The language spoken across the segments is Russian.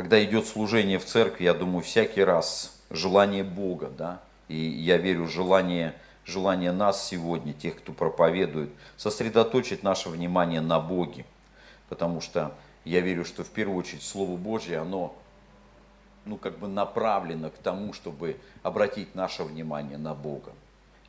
когда идет служение в церкви, я думаю, всякий раз желание Бога, да, и я верю, желание, желание нас сегодня, тех, кто проповедует, сосредоточить наше внимание на Боге, потому что я верю, что в первую очередь Слово Божье, оно ну, как бы направлено к тому, чтобы обратить наше внимание на Бога.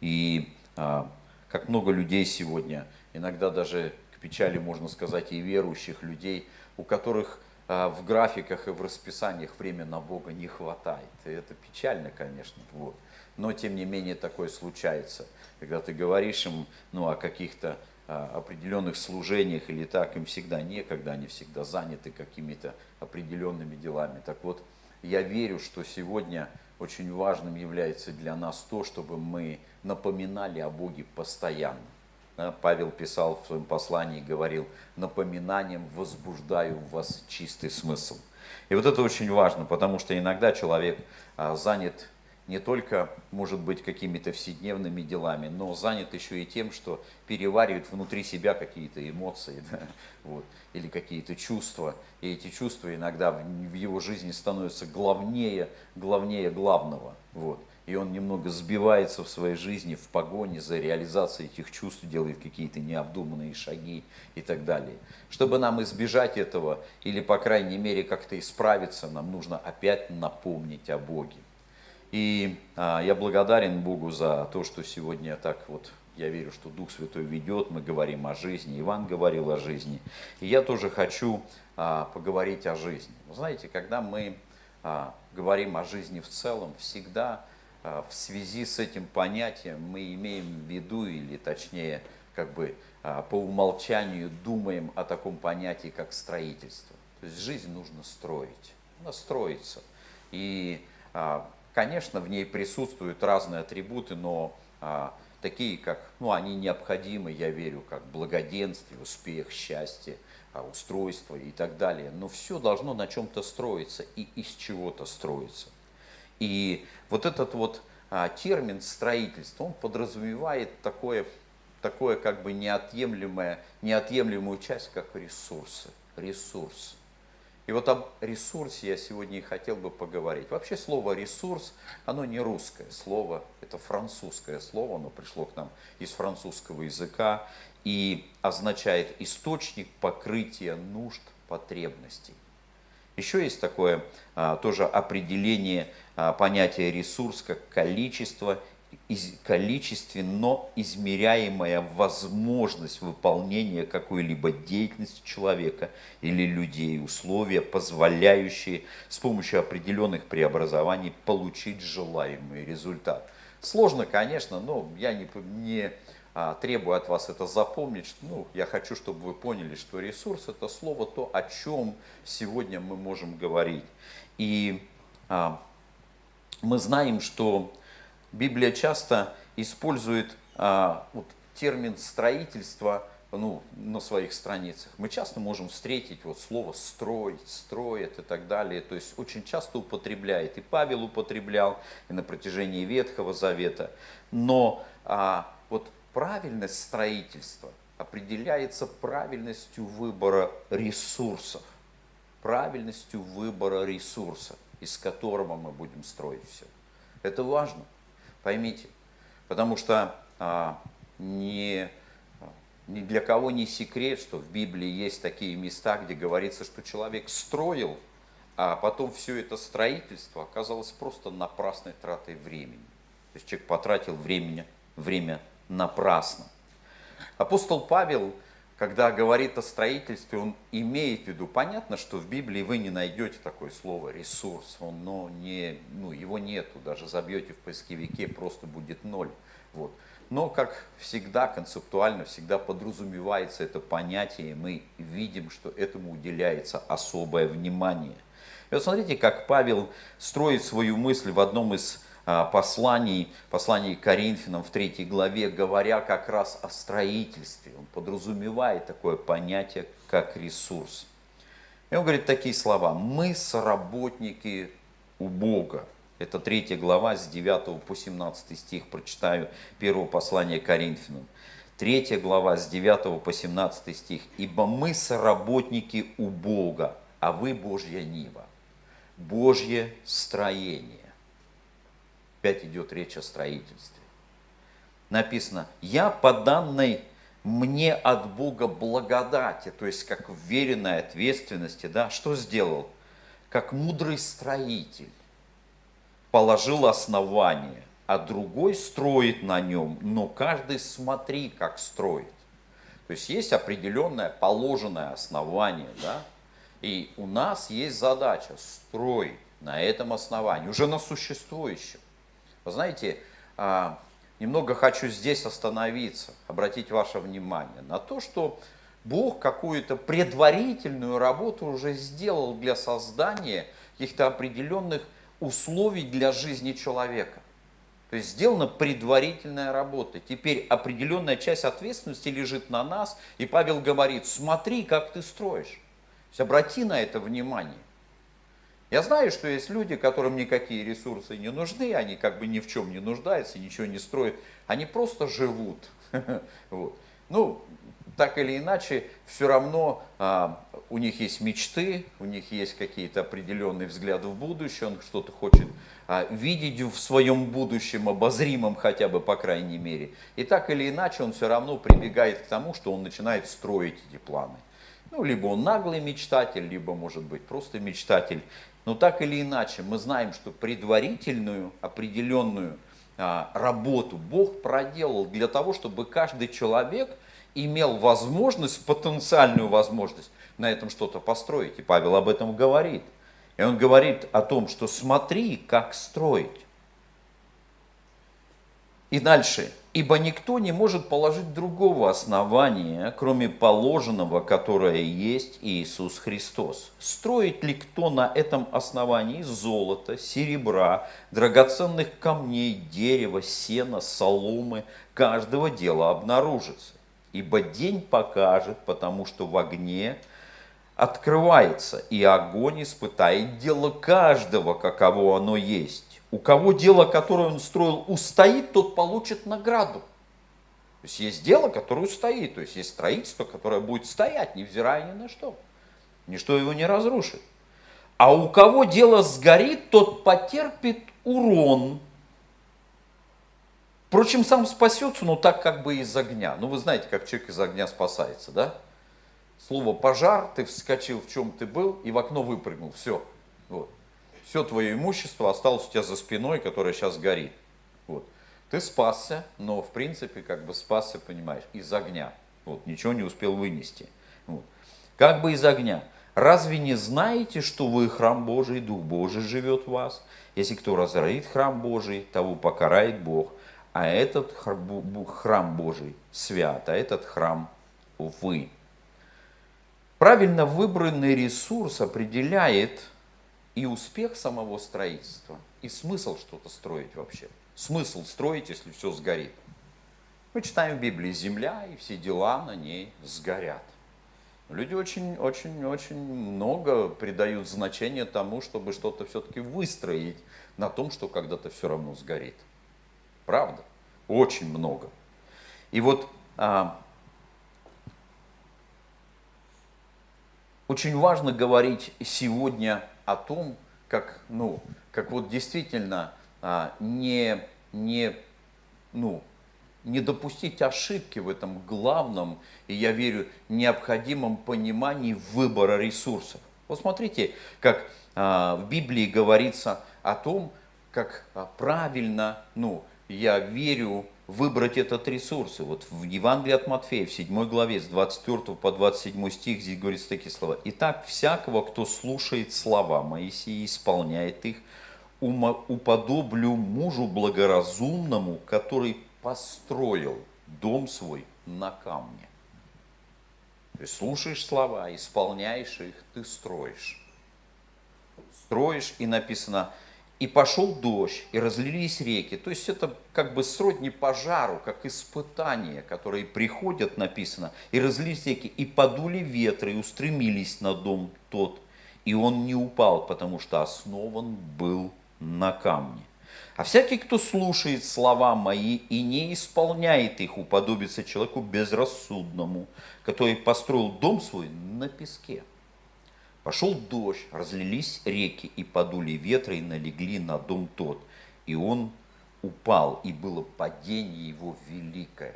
И а, как много людей сегодня, иногда даже к печали, можно сказать, и верующих людей, у которых в графиках и в расписаниях время на Бога не хватает. И это печально, конечно, вот. но тем не менее такое случается. Когда ты говоришь им ну, о каких-то а, определенных служениях или так, им всегда некогда, они всегда заняты какими-то определенными делами. Так вот, я верю, что сегодня очень важным является для нас то, чтобы мы напоминали о Боге постоянно. Павел писал в своем послании, говорил, напоминанием возбуждаю в вас чистый смысл. И вот это очень важно, потому что иногда человек а, занят не только, может быть, какими-то вседневными делами, но занят еще и тем, что переваривает внутри себя какие-то эмоции да, вот, или какие-то чувства. И эти чувства иногда в его жизни становятся главнее, главнее главного. Вот и он немного сбивается в своей жизни в погоне за реализацией этих чувств, делает какие-то необдуманные шаги и так далее. Чтобы нам избежать этого или, по крайней мере, как-то исправиться, нам нужно опять напомнить о Боге. И а, я благодарен Богу за то, что сегодня так вот я верю, что Дух Святой ведет, мы говорим о жизни, Иван говорил о жизни. И я тоже хочу а, поговорить о жизни. Вы знаете, когда мы а, говорим о жизни в целом, всегда в связи с этим понятием мы имеем в виду, или точнее, как бы а, по умолчанию думаем о таком понятии, как строительство. То есть жизнь нужно строить, она строится. И, а, конечно, в ней присутствуют разные атрибуты, но такие, как, ну, они необходимы, я верю, как благоденствие, успех, счастье, устройство и так далее. Но все должно на чем-то строиться и из чего-то строиться. И вот этот вот а, термин строительство, он подразумевает такое, такое как бы неотъемлемое, неотъемлемую часть, как ресурсы. Ресурс. И вот об ресурсе я сегодня и хотел бы поговорить. Вообще слово ресурс, оно не русское слово, это французское слово, оно пришло к нам из французского языка и означает источник покрытия нужд, потребностей. Еще есть такое а, тоже определение а, понятия ресурс как количество, количественно измеряемая возможность выполнения какой-либо деятельности человека или людей, условия, позволяющие с помощью определенных преобразований получить желаемый результат. Сложно, конечно, но я не, не требую от вас это запомнить. Ну, я хочу, чтобы вы поняли, что ресурс это слово то, о чем сегодня мы можем говорить. И а, мы знаем, что Библия часто использует а, вот, термин строительство ну, на своих страницах. Мы часто можем встретить вот слово строить, строит и так далее. То есть очень часто употребляет. И Павел употреблял и на протяжении Ветхого Завета. Но а, вот правильность строительства определяется правильностью выбора ресурсов. Правильностью выбора ресурса, из которого мы будем строить все. Это важно, поймите. Потому что а, не, ни для кого не секрет, что в Библии есть такие места, где говорится, что человек строил, а потом все это строительство оказалось просто напрасной тратой времени. То есть человек потратил времени, время напрасно. Апостол Павел, когда говорит о строительстве, он имеет в виду, понятно, что в Библии вы не найдете такое слово ресурс, он, но не, ну, его нету, даже забьете в поисковике, просто будет ноль. Вот. Но, как всегда, концептуально всегда подразумевается это понятие, и мы видим, что этому уделяется особое внимание. И вот смотрите, как Павел строит свою мысль в одном из посланий, посланий к Коринфянам в третьей главе, говоря как раз о строительстве. Он подразумевает такое понятие, как ресурс. И он говорит такие слова. Мы соработники у Бога. Это третья глава с 9 по 17 стих. Прочитаю первого послания к Коринфянам. Третья глава с 9 по 17 стих. «Ибо мы соработники у Бога, а вы Божья Нива». Божье строение. Опять идет речь о строительстве. Написано, я по данной мне от Бога благодати, то есть как веренной ответственности, да, что сделал? Как мудрый строитель положил основание, а другой строит на нем, но каждый смотри, как строит. То есть есть определенное положенное основание, да, и у нас есть задача строить на этом основании, уже на существующем. Вы знаете, а, немного хочу здесь остановиться, обратить ваше внимание на то, что Бог какую-то предварительную работу уже сделал для создания каких-то определенных условий для жизни человека. То есть сделана предварительная работа. Теперь определенная часть ответственности лежит на нас. И Павел говорит, смотри, как ты строишь. То есть обрати на это внимание. Я знаю, что есть люди, которым никакие ресурсы не нужны, они как бы ни в чем не нуждаются, ничего не строят, они просто живут. Вот. Ну, так или иначе, все равно а, у них есть мечты, у них есть какие-то определенные взгляды в будущее, он что-то хочет а, видеть в своем будущем, обозримом хотя бы, по крайней мере. И так или иначе, он все равно прибегает к тому, что он начинает строить эти планы. Ну, либо он наглый мечтатель, либо, может быть, просто мечтатель. Но так или иначе, мы знаем, что предварительную, определенную а, работу Бог проделал для того, чтобы каждый человек имел возможность, потенциальную возможность на этом что-то построить. И Павел об этом говорит. И он говорит о том, что смотри, как строить. И дальше. Ибо никто не может положить другого основания, кроме положенного, которое есть Иисус Христос. Строит ли кто на этом основании золота, серебра, драгоценных камней, дерева, сена, соломы, каждого дела обнаружится. Ибо день покажет, потому что в огне открывается, и огонь испытает дело каждого, каково оно есть у кого дело, которое он строил, устоит, тот получит награду. То есть есть дело, которое устоит, то есть есть строительство, которое будет стоять, невзирая ни на что. Ничто его не разрушит. А у кого дело сгорит, тот потерпит урон. Впрочем, сам спасется, но так как бы из огня. Ну, вы знаете, как человек из огня спасается, да? Слово пожар, ты вскочил, в чем ты был, и в окно выпрыгнул. Все. Вот все твое имущество осталось у тебя за спиной, которое сейчас горит. Вот. Ты спасся, но в принципе как бы спасся, понимаешь, из огня. Вот, ничего не успел вынести. Вот. Как бы из огня. Разве не знаете, что вы храм Божий, Дух Божий живет в вас? Если кто разорит храм Божий, того покарает Бог. А этот храм Божий свят, а этот храм вы. Правильно выбранный ресурс определяет и успех самого строительства, и смысл что-то строить вообще. Смысл строить, если все сгорит. Мы читаем в Библии, земля и все дела на ней сгорят. Люди очень, очень, очень много придают значение тому, чтобы что-то все-таки выстроить на том, что когда-то все равно сгорит. Правда? Очень много. И вот а, очень важно говорить сегодня о том, как, ну, как вот действительно а, не, не, ну, не допустить ошибки в этом главном, и я верю, необходимом понимании выбора ресурсов. Вот смотрите, как а, в Библии говорится о том, как а, правильно, ну, я верю, выбрать этот ресурс. И вот в Евангелии от Матфея, в 7 главе, с 24 по 27 стих, здесь говорится такие слова. «Итак, всякого, кто слушает слова Моисея и исполняет их, уподоблю мужу благоразумному, который построил дом свой на камне». Есть слушаешь слова, исполняешь их, ты строишь. Строишь, и написано – и пошел дождь, и разлились реки. То есть это как бы сродни пожару, как испытания, которые приходят, написано, и разлились реки, и подули ветры, и устремились на дом тот, и он не упал, потому что основан был на камне. А всякий, кто слушает слова мои и не исполняет их, уподобится человеку безрассудному, который построил дом свой на песке. Пошел дождь, разлились реки, и подули ветры, и налегли на дом тот. И он упал, и было падение его великое.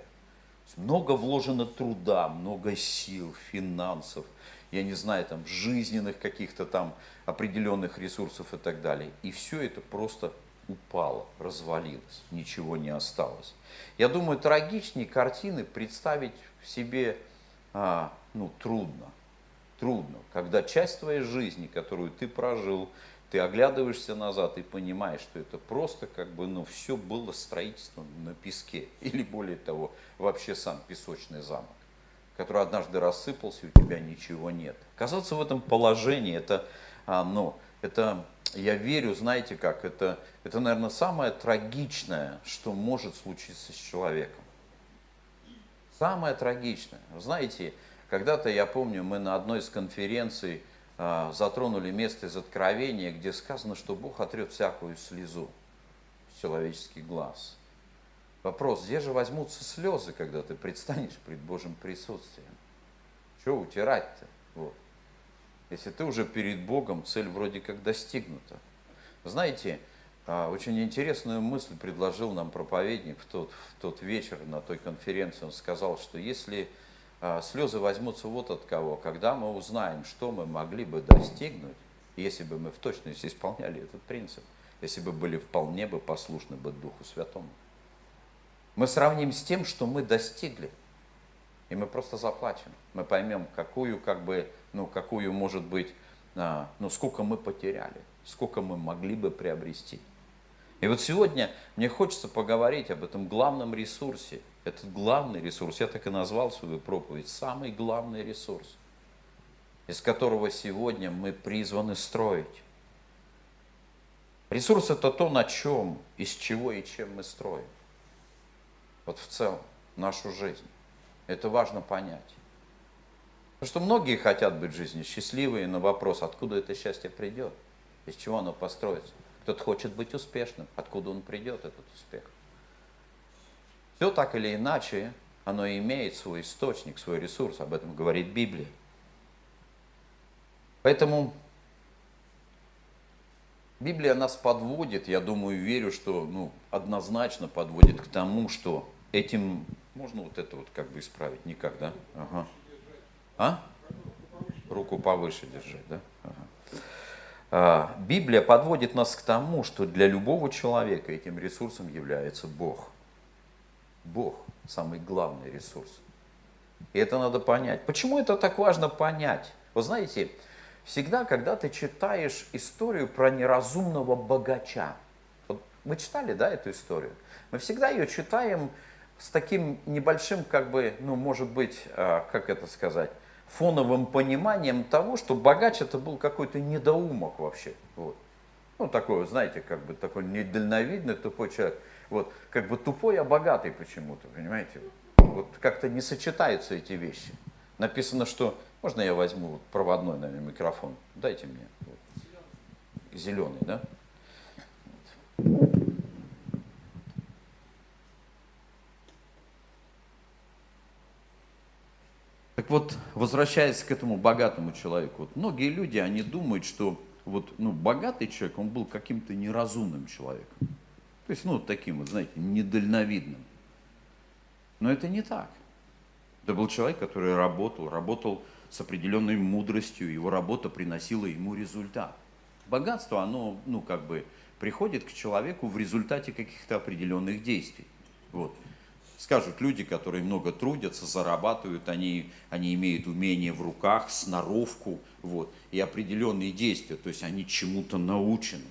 Много вложено труда, много сил, финансов, я не знаю, там, жизненных каких-то там определенных ресурсов и так далее. И все это просто упало, развалилось, ничего не осталось. Я думаю, трагичнее картины представить себе а, ну, трудно. Трудно, когда часть твоей жизни, которую ты прожил, ты оглядываешься назад и понимаешь, что это просто как бы, ну, все было строительство на песке. Или более того, вообще сам песочный замок, который однажды рассыпался, и у тебя ничего нет. Оказаться в этом положении, это, а, ну, это, я верю, знаете как, это, это, наверное, самое трагичное, что может случиться с человеком. Самое трагичное. Знаете, когда-то, я помню, мы на одной из конференций а, затронули место из Откровения, где сказано, что Бог отрет всякую слезу с человеческих глаз. Вопрос, где же возьмутся слезы, когда ты предстанешь пред Божьим присутствием? Чего утирать-то? Вот. Если ты уже перед Богом, цель вроде как достигнута. Знаете, а, очень интересную мысль предложил нам проповедник в тот, в тот вечер на той конференции. Он сказал, что если слезы возьмутся вот от кого, когда мы узнаем, что мы могли бы достигнуть, если бы мы в точности исполняли этот принцип, если бы были вполне бы послушны бы Духу Святому. Мы сравним с тем, что мы достигли, и мы просто заплачем. Мы поймем, какую, как бы, ну, какую может быть, а, ну, сколько мы потеряли, сколько мы могли бы приобрести. И вот сегодня мне хочется поговорить об этом главном ресурсе. Этот главный ресурс, я так и назвал свою проповедь, самый главный ресурс, из которого сегодня мы призваны строить. Ресурс это то, на чем, из чего и чем мы строим. Вот в целом, нашу жизнь. Это важно понять. Потому что многие хотят быть в жизни счастливые, но вопрос, откуда это счастье придет, из чего оно построится. Кто-то хочет быть успешным. Откуда он придет, этот успех? Все так или иначе, оно имеет свой источник, свой ресурс. Об этом говорит Библия. Поэтому Библия нас подводит, я думаю, верю, что ну, однозначно подводит к тому, что этим можно вот это вот как бы исправить. Никак, да? Ага. А? Руку повыше держать, да? Ага. А, Библия подводит нас к тому, что для любого человека этим ресурсом является Бог. Бог – самый главный ресурс. И это надо понять. Почему это так важно понять? Вы знаете, всегда, когда ты читаешь историю про неразумного богача, вот мы читали, да, эту историю? Мы всегда ее читаем с таким небольшим, как бы, ну, может быть, а, как это сказать, фоновым пониманием того, что богач это был какой-то недоумок вообще. Вот. Ну, такой, знаете, как бы такой недальновидный, тупой человек. Вот, как бы тупой, а богатый почему-то, понимаете? Вот как-то не сочетаются эти вещи. Написано, что... Можно я возьму проводной, наверное, микрофон? Дайте мне. Вот. Зеленый, да? Так вот, возвращаясь к этому богатому человеку, вот многие люди, они думают, что вот, ну, богатый человек, он был каким-то неразумным человеком. То есть, ну, таким вот, знаете, недальновидным. Но это не так. Это был человек, который работал, работал с определенной мудростью, его работа приносила ему результат. Богатство, оно, ну, как бы, приходит к человеку в результате каких-то определенных действий. Вот скажут люди, которые много трудятся, зарабатывают, они, они имеют умение в руках, сноровку вот, и определенные действия, то есть они чему-то научены.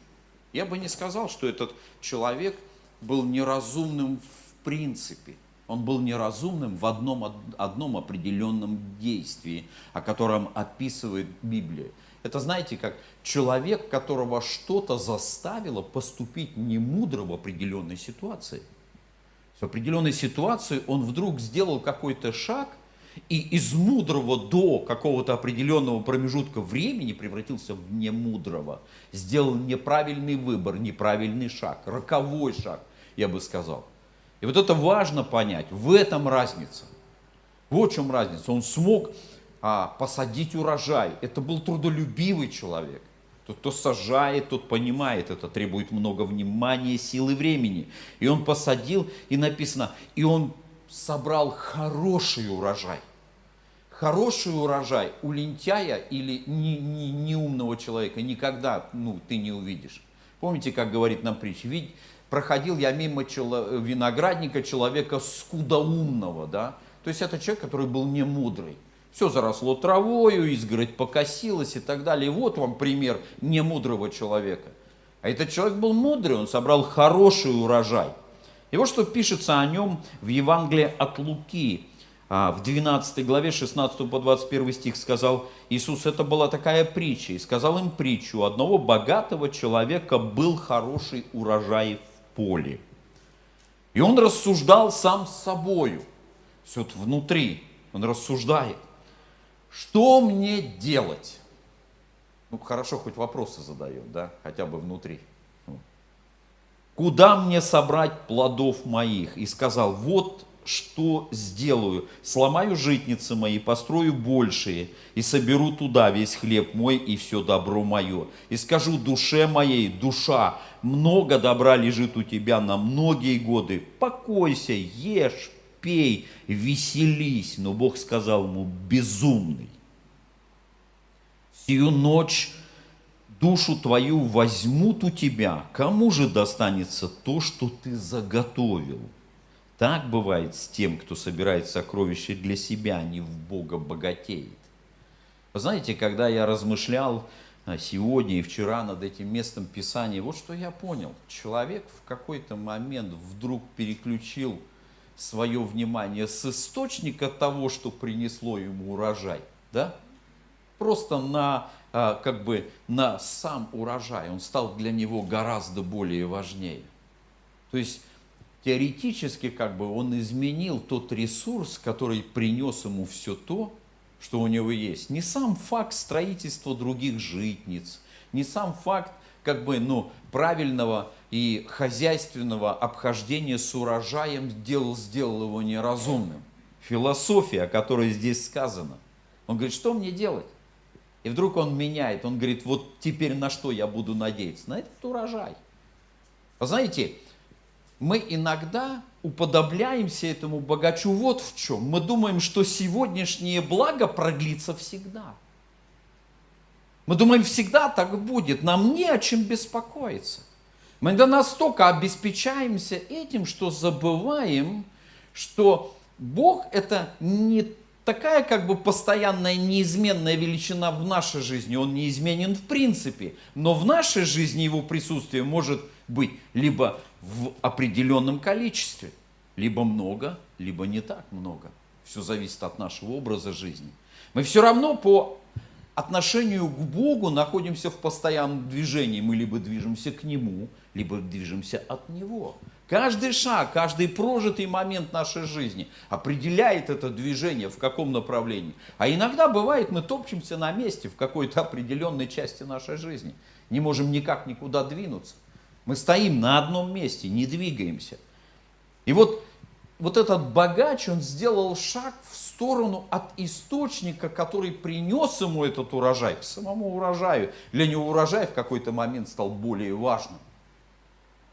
Я бы не сказал, что этот человек был неразумным в принципе. Он был неразумным в одном, одном определенном действии, о котором описывает Библия. Это знаете, как человек, которого что-то заставило поступить немудро в определенной ситуации – определенной ситуации он вдруг сделал какой-то шаг и из мудрого до какого-то определенного промежутка времени превратился в немудрого. Сделал неправильный выбор, неправильный шаг, роковой шаг, я бы сказал. И вот это важно понять, в этом разница. Вот в чем разница. Он смог а, посадить урожай. Это был трудолюбивый человек. Тот, кто сажает, тот понимает, это требует много внимания, силы, времени. И он посадил, и написано, и он собрал хороший урожай. Хороший урожай у лентяя или не, не человека никогда ну, ты не увидишь. Помните, как говорит нам притча? Ведь проходил я мимо чело, виноградника человека скудоумного, да? То есть это человек, который был не мудрый. Все заросло травою, изгородь покосилась и так далее. Вот вам пример немудрого человека. А этот человек был мудрый, он собрал хороший урожай. И вот что пишется о нем в Евангелии от Луки. А, в 12 главе 16 по 21 стих сказал Иисус, это была такая притча, и сказал им притчу, у одного богатого человека был хороший урожай в поле. И он рассуждал сам с собою, все внутри, он рассуждает, что мне делать? Ну, хорошо, хоть вопросы задает, да, хотя бы внутри. Ну. Куда мне собрать плодов моих? И сказал, вот что сделаю? Сломаю житницы мои, построю большие, и соберу туда весь хлеб мой и все добро мое. И скажу душе моей, душа, много добра лежит у тебя на многие годы. Покойся, ешь, пей, веселись. Но Бог сказал ему, безумный. Сию ночь душу твою возьмут у тебя. Кому же достанется то, что ты заготовил? Так бывает с тем, кто собирает сокровища для себя, а не в Бога богатеет. Вы знаете, когда я размышлял а, сегодня и вчера над этим местом Писания, вот что я понял. Человек в какой-то момент вдруг переключил свое внимание с источника того, что принесло ему урожай, да, просто на, а, как бы, на сам урожай. Он стал для него гораздо более важнее. То есть теоретически как бы он изменил тот ресурс, который принес ему все то, что у него есть. Не сам факт строительства других житниц, не сам факт как бы, ну, правильного и хозяйственного обхождения с урожаем сделал, сделал его неразумным. Философия, о которой здесь сказано. Он говорит, что мне делать? И вдруг он меняет, он говорит, вот теперь на что я буду надеяться? На этот урожай. Вы знаете, мы иногда уподобляемся этому богачу вот в чем. Мы думаем, что сегодняшнее благо продлится всегда. Мы думаем, всегда так будет, нам не о чем беспокоиться. Мы до настолько обеспечаемся этим, что забываем, что Бог это не такая как бы постоянная неизменная величина в нашей жизни. Он неизменен в принципе, но в нашей жизни его присутствие может быть либо в определенном количестве. Либо много, либо не так много. Все зависит от нашего образа жизни. Мы все равно по отношению к Богу находимся в постоянном движении. Мы либо движемся к Нему, либо движемся от Него. Каждый шаг, каждый прожитый момент нашей жизни определяет это движение, в каком направлении. А иногда бывает, мы топчемся на месте в какой-то определенной части нашей жизни. Не можем никак никуда двинуться. Мы стоим на одном месте, не двигаемся. И вот, вот этот богач, он сделал шаг в сторону от источника, который принес ему этот урожай, к самому урожаю. Для него урожай в какой-то момент стал более важным.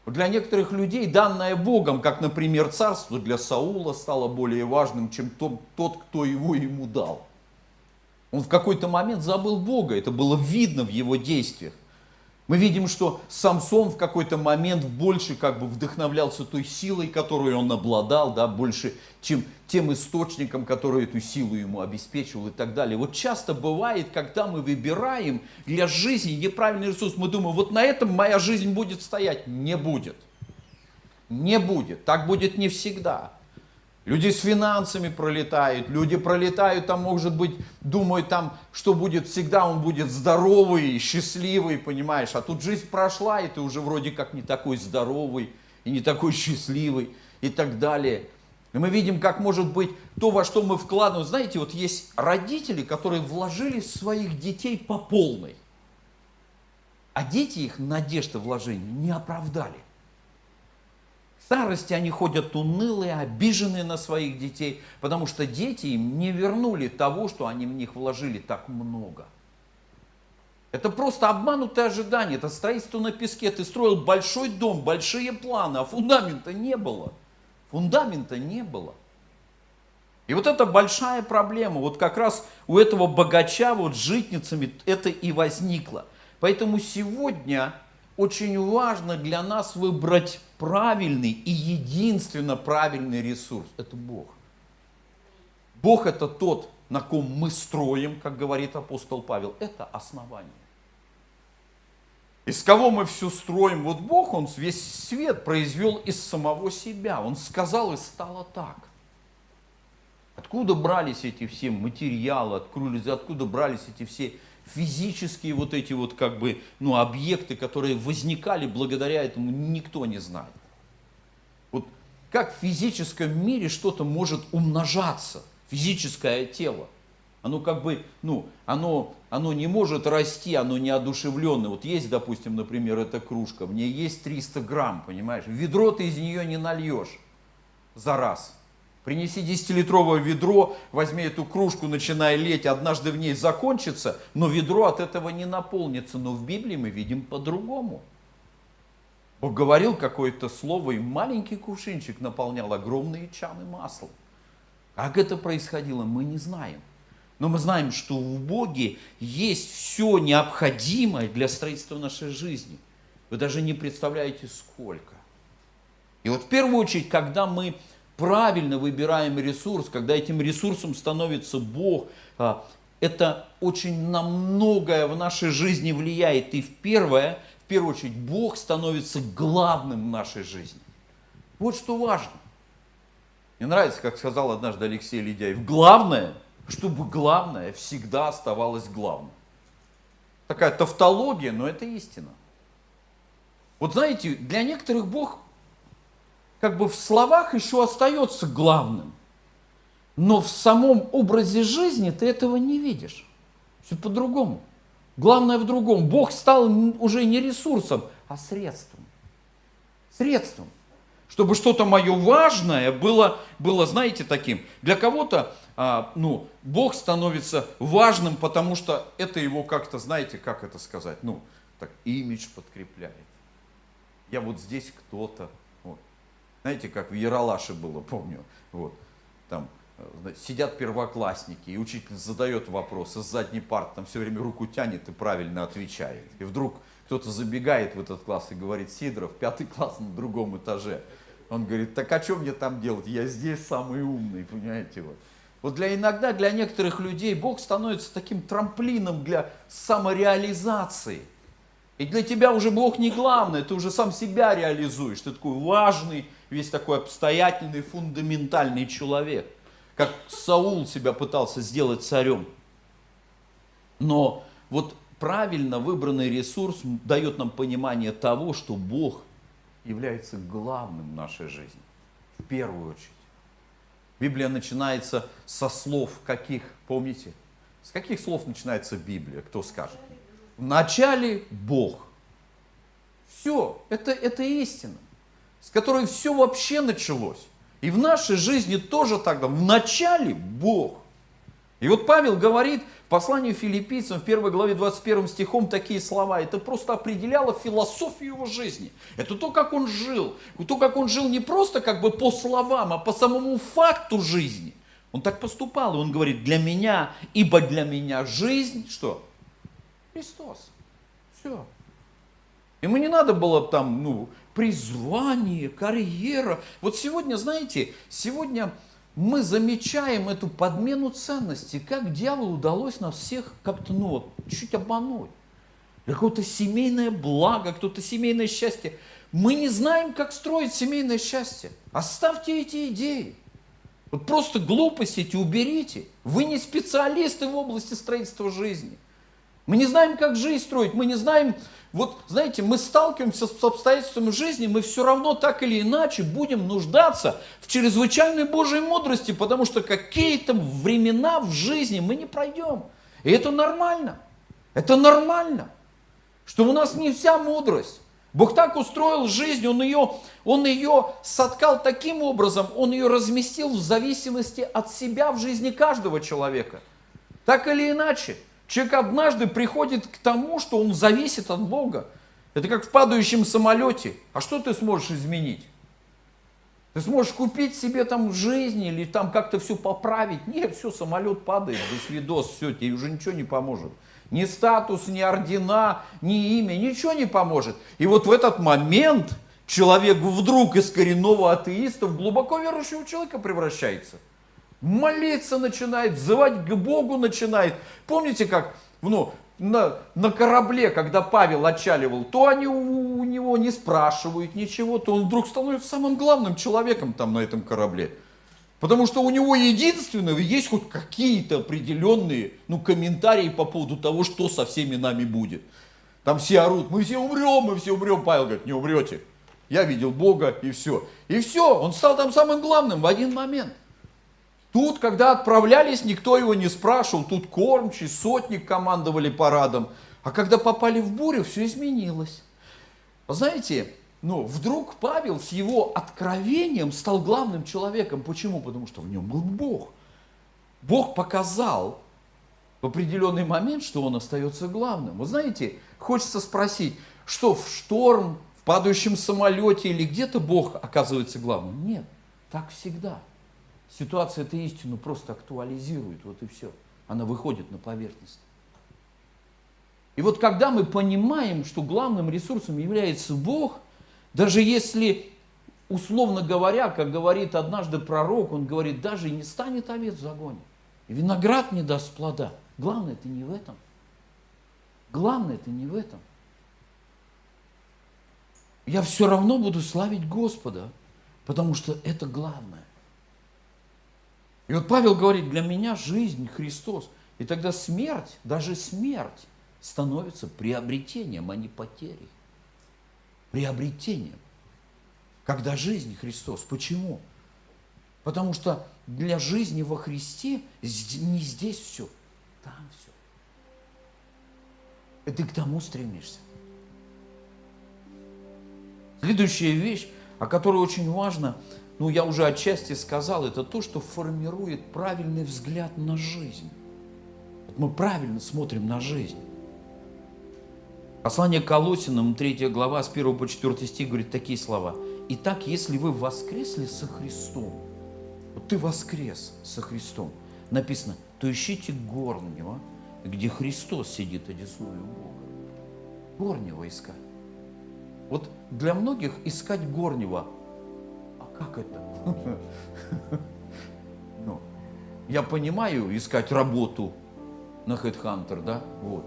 Для некоторых людей данное Богом, как, например, царство для Саула стало более важным, чем тот, кто его ему дал. Он в какой-то момент забыл Бога, это было видно в его действиях. Мы видим, что Самсон в какой-то момент больше как бы вдохновлялся той силой, которую он обладал, да, больше, чем тем источником, который эту силу ему обеспечивал и так далее. Вот часто бывает, когда мы выбираем для жизни неправильный ресурс, мы думаем, вот на этом моя жизнь будет стоять. Не будет. Не будет. Так будет не всегда. Люди с финансами пролетают, люди пролетают, там, может быть, думают там, что будет всегда, он будет здоровый, счастливый, понимаешь, а тут жизнь прошла, и ты уже вроде как не такой здоровый, и не такой счастливый, и так далее. И мы видим, как может быть то, во что мы вкладываем. Знаете, вот есть родители, которые вложили своих детей по полной, а дети их надежды вложений не оправдали. старости они ходят унылые, обиженные на своих детей, потому что дети им не вернули того, что они в них вложили так много. Это просто обманутое ожидание, это строительство на песке. Ты строил большой дом, большие планы, а фундамента не было. Фундамента не было. И вот это большая проблема. Вот как раз у этого богача вот с житницами это и возникло. Поэтому сегодня очень важно для нас выбрать правильный и единственно правильный ресурс. Это Бог. Бог это тот, на ком мы строим, как говорит апостол Павел. Это основание. Из кого мы все строим? Вот Бог, Он весь свет произвел из самого себя. Он сказал, и стало так. Откуда брались эти все материалы, откуда, откуда брались эти все физические вот эти вот как бы, ну, объекты, которые возникали благодаря этому, никто не знает. Вот как в физическом мире что-то может умножаться, физическое тело. Оно как бы, ну, оно, оно не может расти, оно неодушевленное. Вот есть, допустим, например, эта кружка, в ней есть 300 грамм, понимаешь? Ведро ты из нее не нальешь за раз. Принеси 10-литровое ведро, возьми эту кружку, начинай леть, однажды в ней закончится, но ведро от этого не наполнится. Но в Библии мы видим по-другому. Бог говорил какое-то слово, и маленький кувшинчик наполнял огромные чаны масла. Как это происходило, мы не знаем. Но мы знаем, что в Боге есть все необходимое для строительства нашей жизни. Вы даже не представляете, сколько. И вот в первую очередь, когда мы правильно выбираем ресурс, когда этим ресурсом становится Бог, а, это очень на многое в нашей жизни влияет. И в первое, в первую очередь, Бог становится главным в нашей жизни. Вот что важно. Мне нравится, как сказал однажды Алексей Ледяев, главное, чтобы главное всегда оставалось главным. Такая тавтология, но это истина. Вот знаете, для некоторых Бог как бы в словах еще остается главным. Но в самом образе жизни ты этого не видишь. Все по-другому. Главное в другом. Бог стал уже не ресурсом, а средством. Средством. Чтобы что-то мое важное было, было, знаете, таким. Для кого-то а, ну, Бог становится важным, потому что это его как-то, знаете, как это сказать, ну, так, имидж подкрепляет. Я вот здесь кто-то, знаете, как в Яралаше было, помню. Вот, там э, сидят первоклассники, и учитель задает вопрос из задней парты, там все время руку тянет и правильно отвечает. И вдруг кто-то забегает в этот класс и говорит, Сидоров, пятый класс на другом этаже. Он говорит, так а что мне там делать? Я здесь самый умный, понимаете? Вот. Вот для иногда для некоторых людей Бог становится таким трамплином для самореализации. И для тебя уже Бог не главное, ты уже сам себя реализуешь. Ты такой важный, весь такой обстоятельный, фундаментальный человек. Как Саул себя пытался сделать царем. Но вот правильно выбранный ресурс дает нам понимание того, что Бог является главным в нашей жизни. В первую очередь. Библия начинается со слов каких, помните? С каких слов начинается Библия? Кто скажет? В начале Бог. Все, это, это истина, с которой все вообще началось. И в нашей жизни тоже тогда, в начале Бог. И вот Павел говорит в послании филиппийцам в 1 главе 21 стихом такие слова. Это просто определяло философию его жизни. Это то, как он жил. То, как он жил не просто как бы по словам, а по самому факту жизни. Он так поступал, и он говорит, для меня, ибо для меня жизнь, что? Христос. Все. Ему не надо было там, ну, призвание, карьера. Вот сегодня, знаете, сегодня мы замечаем эту подмену ценностей, как дьяволу удалось нас всех как-то, ну, вот, чуть обмануть. Какое-то семейное благо, кто-то семейное счастье. Мы не знаем, как строить семейное счастье. Оставьте эти идеи. Вот просто глупости эти уберите. Вы не специалисты в области строительства жизни. Мы не знаем, как жизнь строить, мы не знаем, вот знаете, мы сталкиваемся с обстоятельствами жизни, мы все равно так или иначе будем нуждаться в чрезвычайной Божьей мудрости, потому что какие-то времена в жизни мы не пройдем. И это нормально. Это нормально. Что у нас не вся мудрость. Бог так устроил жизнь, Он ее, он ее соткал таким образом, Он ее разместил в зависимости от себя в жизни каждого человека. Так или иначе, человек однажды приходит к тому, что он зависит от Бога. Это как в падающем самолете. А что ты сможешь изменить? Ты сможешь купить себе там жизнь или там как-то все поправить. Нет, все, самолет падает, до свидос, все, тебе уже ничего не поможет. Ни статус, ни ордена, ни имя, ничего не поможет. И вот в этот момент человек вдруг из коренного атеиста в глубоко верующего человека превращается. Молиться начинает, звать к Богу начинает. Помните, как ну, на, на корабле, когда Павел отчаливал, то они у, у него не спрашивают ничего, то он вдруг становится самым главным человеком там на этом корабле. Потому что у него единственного есть хоть какие-то определенные ну, комментарии по поводу того, что со всеми нами будет. Там все орут, мы все умрем, мы все умрем. Павел говорит, не умрете. Я видел Бога и все. И все, он стал там самым главным в один момент. Тут, когда отправлялись, никто его не спрашивал. Тут кормчий, сотник командовали парадом. А когда попали в бурю, все изменилось. Знаете, ну, вдруг Павел с его откровением стал главным человеком. Почему? Потому что в нем был Бог. Бог показал в определенный момент, что он остается главным. Вы знаете, хочется спросить, что в шторм, в падающем самолете или где-то Бог оказывается главным? Нет, так всегда ситуация эту истину просто актуализирует, вот и все. Она выходит на поверхность. И вот когда мы понимаем, что главным ресурсом является Бог, даже если, условно говоря, как говорит однажды пророк, он говорит, даже не станет овец в загоне, и виноград не даст плода. Главное это не в этом. Главное это не в этом. Я все равно буду славить Господа, потому что это главное. И вот Павел говорит, для меня жизнь Христос. И тогда смерть, даже смерть, становится приобретением, а не потерей. Приобретением. Когда жизнь Христос. Почему? Потому что для жизни во Христе не здесь все, там все. И ты к тому стремишься. Следующая вещь, о которой очень важно – ну я уже отчасти сказал, это то, что формирует правильный взгляд на жизнь. Вот мы правильно смотрим на жизнь. Послание к Колосинам, 3 глава, с 1 по 4 стих говорит такие слова. «Итак, если вы воскресли со Христом, вот ты воскрес со Христом, написано, то ищите горнего, где Христос сидит одесную Бога. Горнего искать. Вот для многих искать горнего как это? Ну, я понимаю искать работу на Headhunter, да, вот.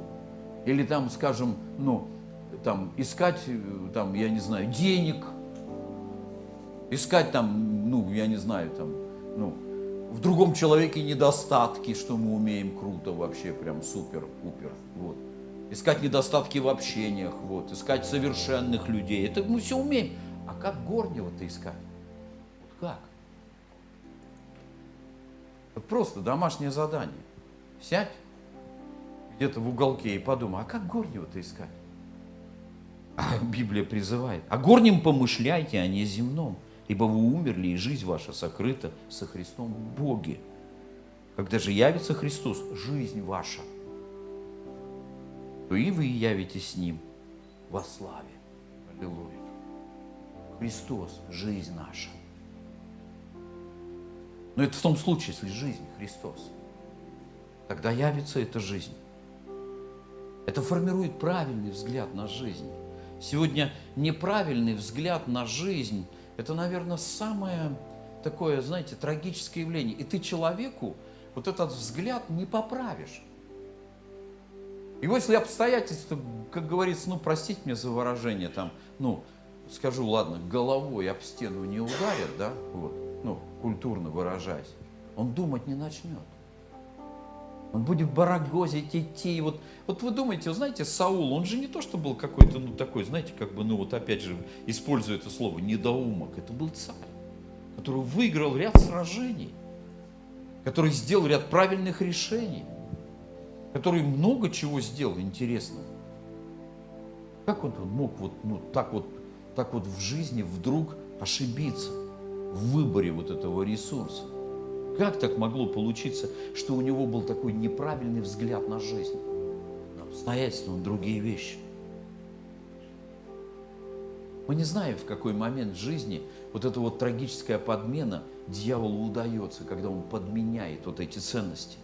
Или там, скажем, ну, там, искать, там, я не знаю, денег, искать там, ну, я не знаю, там, ну, в другом человеке недостатки, что мы умеем круто вообще, прям супер-пупер, вот. Искать недостатки в общениях, вот, искать совершенных людей, это мы все умеем. А как горнего-то искать? Как? Вот просто домашнее задание. Сядь где-то в уголке и подумай, а как горнего-то искать? А Библия призывает. О горнем помышляйте, а не земном, ибо вы умерли, и жизнь ваша сокрыта со Христом в Боге. Когда же явится Христос, жизнь ваша, то и вы явитесь с Ним во славе. Аллилуйя. Христос, жизнь наша. Но это в том случае, если жизнь Христос. Тогда явится эта жизнь. Это формирует правильный взгляд на жизнь. Сегодня неправильный взгляд на жизнь – это, наверное, самое такое, знаете, трагическое явление. И ты человеку вот этот взгляд не поправишь. Вот если обстоятельства, как говорится, ну, простите мне за выражение, там, ну, скажу, ладно, головой об стену не ударят, да, вот, культурно выражаясь, он думать не начнет. Он будет барагозить, идти. Вот, вот вы думаете, знаете, Саул, он же не то, что был какой-то, ну, такой, знаете, как бы, ну, вот опять же, используя это слово, недоумок. Это был царь, который выиграл ряд сражений, который сделал ряд правильных решений, который много чего сделал интересного. Как он мог вот, ну, так вот, так вот в жизни вдруг ошибиться в выборе вот этого ресурса? Как так могло получиться, что у него был такой неправильный взгляд на жизнь, на обстоятельства, на другие вещи? Мы не знаем, в какой момент жизни вот эта вот трагическая подмена дьяволу удается, когда он подменяет вот эти ценности.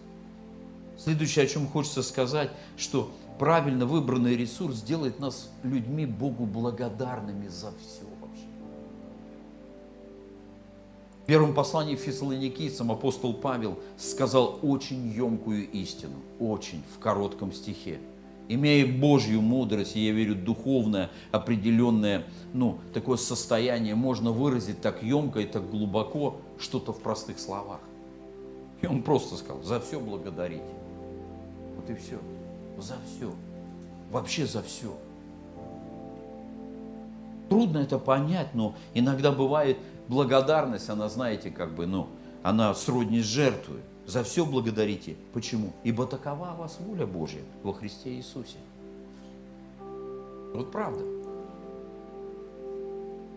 Следующее, о чем хочется сказать, что правильно выбранный ресурс делает нас людьми Богу благодарными за все В первом послании Фессалоникийцам апостол Павел сказал очень емкую истину, очень в коротком стихе – имея Божью мудрость, я верю, духовное, определенное, ну, такое состояние можно выразить так емко и так глубоко, что-то в простых словах. И он просто сказал, за все благодарите. Вот и все. За все. Вообще за все. Трудно это понять, но иногда бывает благодарность, она, знаете, как бы, ну, она сродни с жертвой. За все благодарите. Почему? Ибо такова вас воля Божья во Христе Иисусе. Вот правда.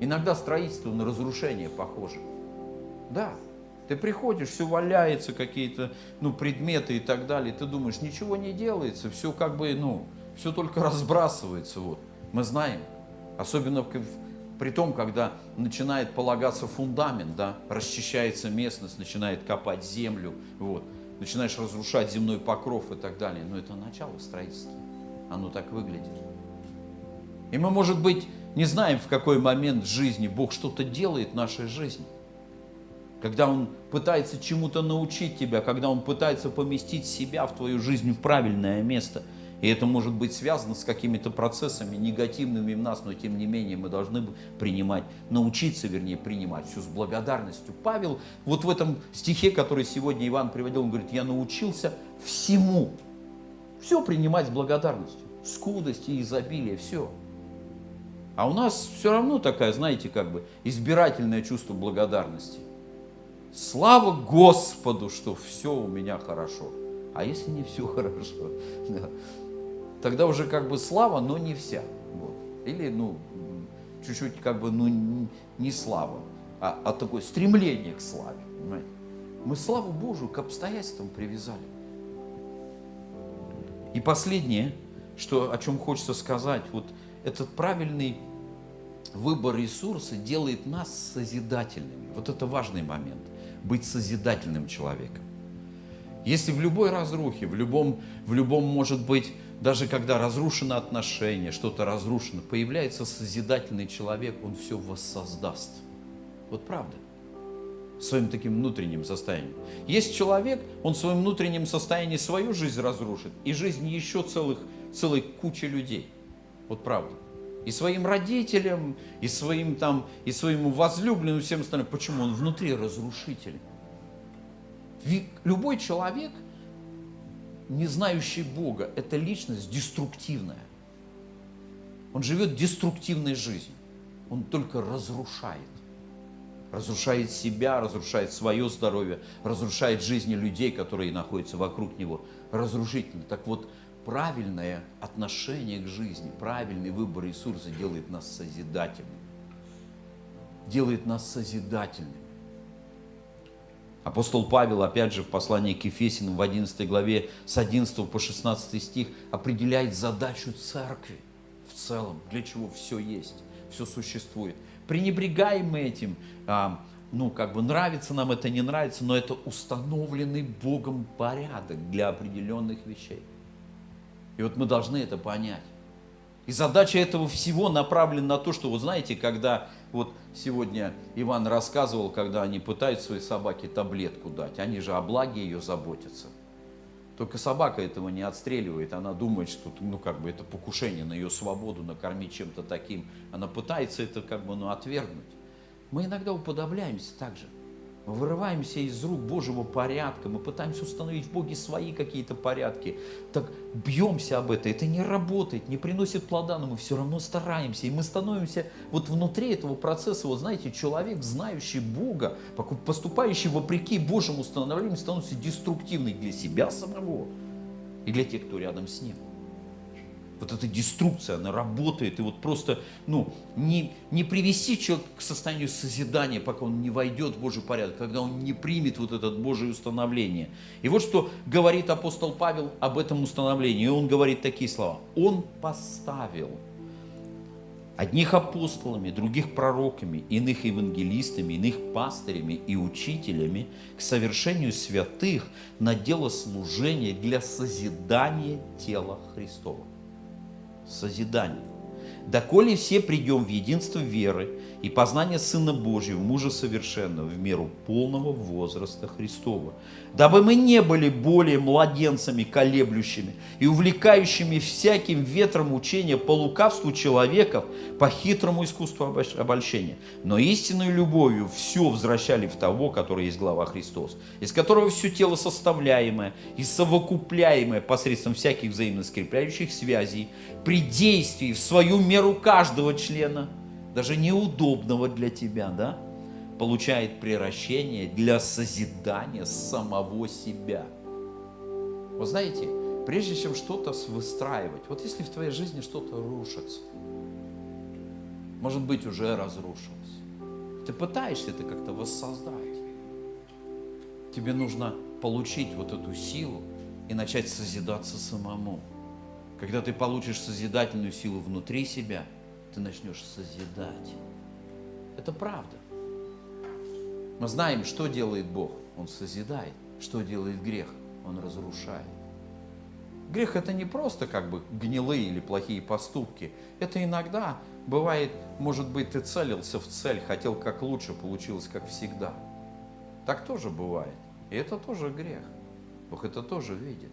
Иногда строительство на разрушение похоже. Да, ты приходишь, все валяется, какие-то ну, предметы и так далее. Ты думаешь, ничего не делается, все как бы, ну, все только разбрасывается. Вот. Мы знаем, особенно при том, когда начинает полагаться фундамент, да, расчищается местность, начинает копать землю, вот, начинаешь разрушать земной покров и так далее. Но это начало строительства. Оно так выглядит. И мы, может быть, не знаем, в какой момент жизни Бог что-то делает в нашей жизни. Когда Он пытается чему-то научить тебя, когда Он пытается поместить себя в твою жизнь в правильное место – и это может быть связано с какими-то процессами негативными в нас, но тем не менее мы должны принимать, научиться, вернее, принимать все с благодарностью. Павел вот в этом стихе, который сегодня Иван приводил, он говорит, я научился всему, все принимать с благодарностью, скудость и изобилие, все. А у нас все равно такая, знаете, как бы избирательное чувство благодарности. Слава Господу, что все у меня хорошо. А если не все хорошо? Да тогда уже как бы слава, но не вся. Вот. Или, ну, чуть-чуть как бы, ну, не слава, а, а такое стремление к славе. Понимаете? Мы славу Божию к обстоятельствам привязали. И последнее, что, о чем хочется сказать, вот этот правильный выбор ресурса делает нас созидательными. Вот это важный момент, быть созидательным человеком. Если в любой разрухе, в любом, в любом может быть, даже когда разрушено отношение, что-то разрушено, появляется созидательный человек, он все воссоздаст. Вот правда. Своим таким внутренним состоянием. Есть человек, он в своем внутреннем состоянии свою жизнь разрушит, и жизнь еще целых, целой кучи людей. Вот правда. И своим родителям, и своим там, и своему возлюбленному, всем остальным. Почему? Он внутри разрушитель. Любой человек – не знающий Бога, это личность деструктивная. Он живет деструктивной жизнью. Он только разрушает. Разрушает себя, разрушает свое здоровье, разрушает жизни людей, которые находятся вокруг него. Разрушительно. Так вот, правильное отношение к жизни, правильный выбор ресурса делает нас созидательными. Делает нас созидательными. Апостол Павел, опять же, в послании к Ефесиным в 11 главе с 11 по 16 стих определяет задачу церкви в целом, для чего все есть, все существует. Пренебрегаем мы этим, а, ну, как бы нравится нам это, не нравится, но это установленный Богом порядок для определенных вещей. И вот мы должны это понять. И задача этого всего направлена на то, что, вот знаете, когда вот сегодня Иван рассказывал, когда они пытаются своей собаке таблетку дать, они же о благе ее заботятся. Только собака этого не отстреливает, она думает, что ну, как бы это покушение на ее свободу, накормить чем-то таким. Она пытается это как бы ну, отвергнуть. Мы иногда уподобляемся так же. Мы вырываемся из рук Божьего порядка, мы пытаемся установить в Боге свои какие-то порядки. Так бьемся об это, это не работает, не приносит плода, но мы все равно стараемся. И мы становимся вот внутри этого процесса, вот знаете, человек, знающий Бога, поступающий вопреки Божьему установлению, становится деструктивным для себя самого и для тех, кто рядом с ним. Вот эта деструкция, она работает, и вот просто, ну, не, не привести человека к состоянию созидания, пока он не войдет в Божий порядок, когда он не примет вот это Божие установление. И вот что говорит апостол Павел об этом установлении, и он говорит такие слова. Он поставил Одних апостолами, других пророками, иных евангелистами, иных пастырями и учителями к совершению святых на дело служения для созидания тела Христова. Созидание. Доколе все придем в единство веры и познание Сына Божьего, мужа совершенного, в меру полного возраста Христова, дабы мы не были более младенцами, колеблющими и увлекающими всяким ветром учения по лукавству человеков, по хитрому искусству обольщения, но истинной любовью все возвращали в того, который есть глава Христос, из которого все тело составляемое и совокупляемое посредством всяких взаимно скрепляющих связей, при действии в свою меру каждого члена – даже неудобного для тебя, да, получает превращение для созидания самого себя. Вы знаете, прежде чем что-то выстраивать, вот если в твоей жизни что-то рушится, может быть, уже разрушилось, ты пытаешься это как-то воссоздать, тебе нужно получить вот эту силу и начать созидаться самому. Когда ты получишь созидательную силу внутри себя – ты начнешь созидать. Это правда. Мы знаем, что делает Бог. Он созидает. Что делает грех? Он разрушает. Грех это не просто как бы гнилые или плохие поступки. Это иногда бывает, может быть, ты целился в цель, хотел как лучше, получилось как всегда. Так тоже бывает. И это тоже грех. Бог это тоже видит.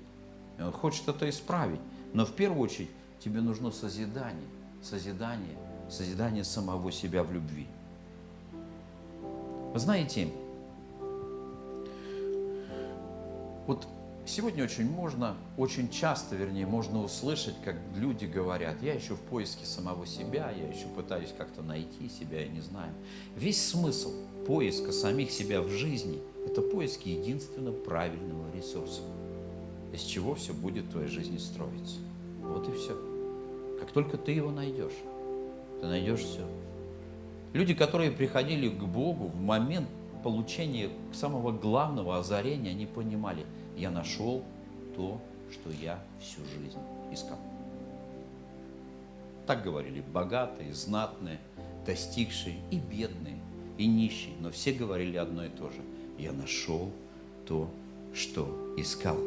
И Он хочет это исправить. Но в первую очередь тебе нужно созидание созидание, созидание самого себя в любви. Вы знаете, вот сегодня очень можно, очень часто, вернее, можно услышать, как люди говорят, я еще в поиске самого себя, я еще пытаюсь как-то найти себя, я не знаю. Весь смысл поиска самих себя в жизни – это поиск единственно правильного ресурса, из чего все будет в твоей жизни строиться. Вот и все. Как только ты его найдешь, ты найдешь все. Люди, которые приходили к Богу в момент получения самого главного озарения, они понимали, я нашел то, что я всю жизнь искал. Так говорили богатые, знатные, достигшие и бедные, и нищие. Но все говорили одно и то же. Я нашел то, что искал.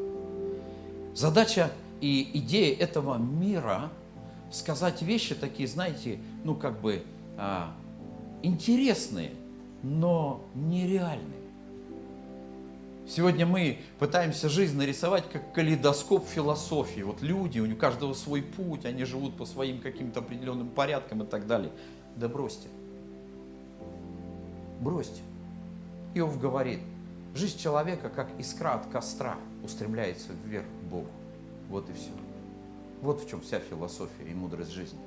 Задача и идея этого мира – сказать вещи такие, знаете, ну как бы а, интересные, но нереальные. Сегодня мы пытаемся жизнь нарисовать как калейдоскоп философии. Вот люди, у каждого свой путь, они живут по своим каким-то определенным порядкам и так далее. Да бросьте. Бросьте. Иов говорит, жизнь человека как искра от костра устремляется вверх к Богу. Вот и все. Вот в чем вся философия и мудрость жизни.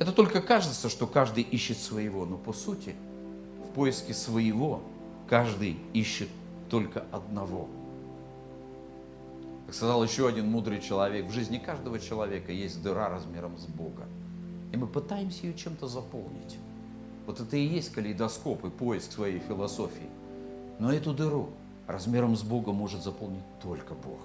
Это только кажется, что каждый ищет своего, но по сути в поиске своего каждый ищет только одного. Как сказал еще один мудрый человек, в жизни каждого человека есть дыра размером с Бога. И мы пытаемся ее чем-то заполнить. Вот это и есть калейдоскоп и поиск своей философии. Но эту дыру размером с Бога может заполнить только Бог.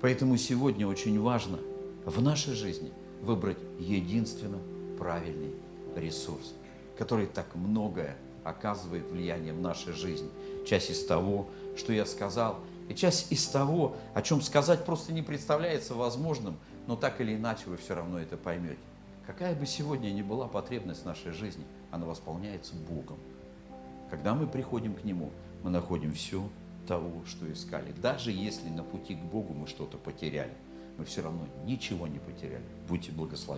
Поэтому сегодня очень важно в нашей жизни выбрать единственно правильный ресурс, который так многое оказывает влияние в нашей жизни. Часть из того, что я сказал, и часть из того, о чем сказать просто не представляется возможным, но так или иначе вы все равно это поймете. Какая бы сегодня ни была потребность нашей жизни, она восполняется Богом. Когда мы приходим к Нему, мы находим все, того, что искали. Даже если на пути к Богу мы что-то потеряли, мы все равно ничего не потеряли. Будьте благословенны.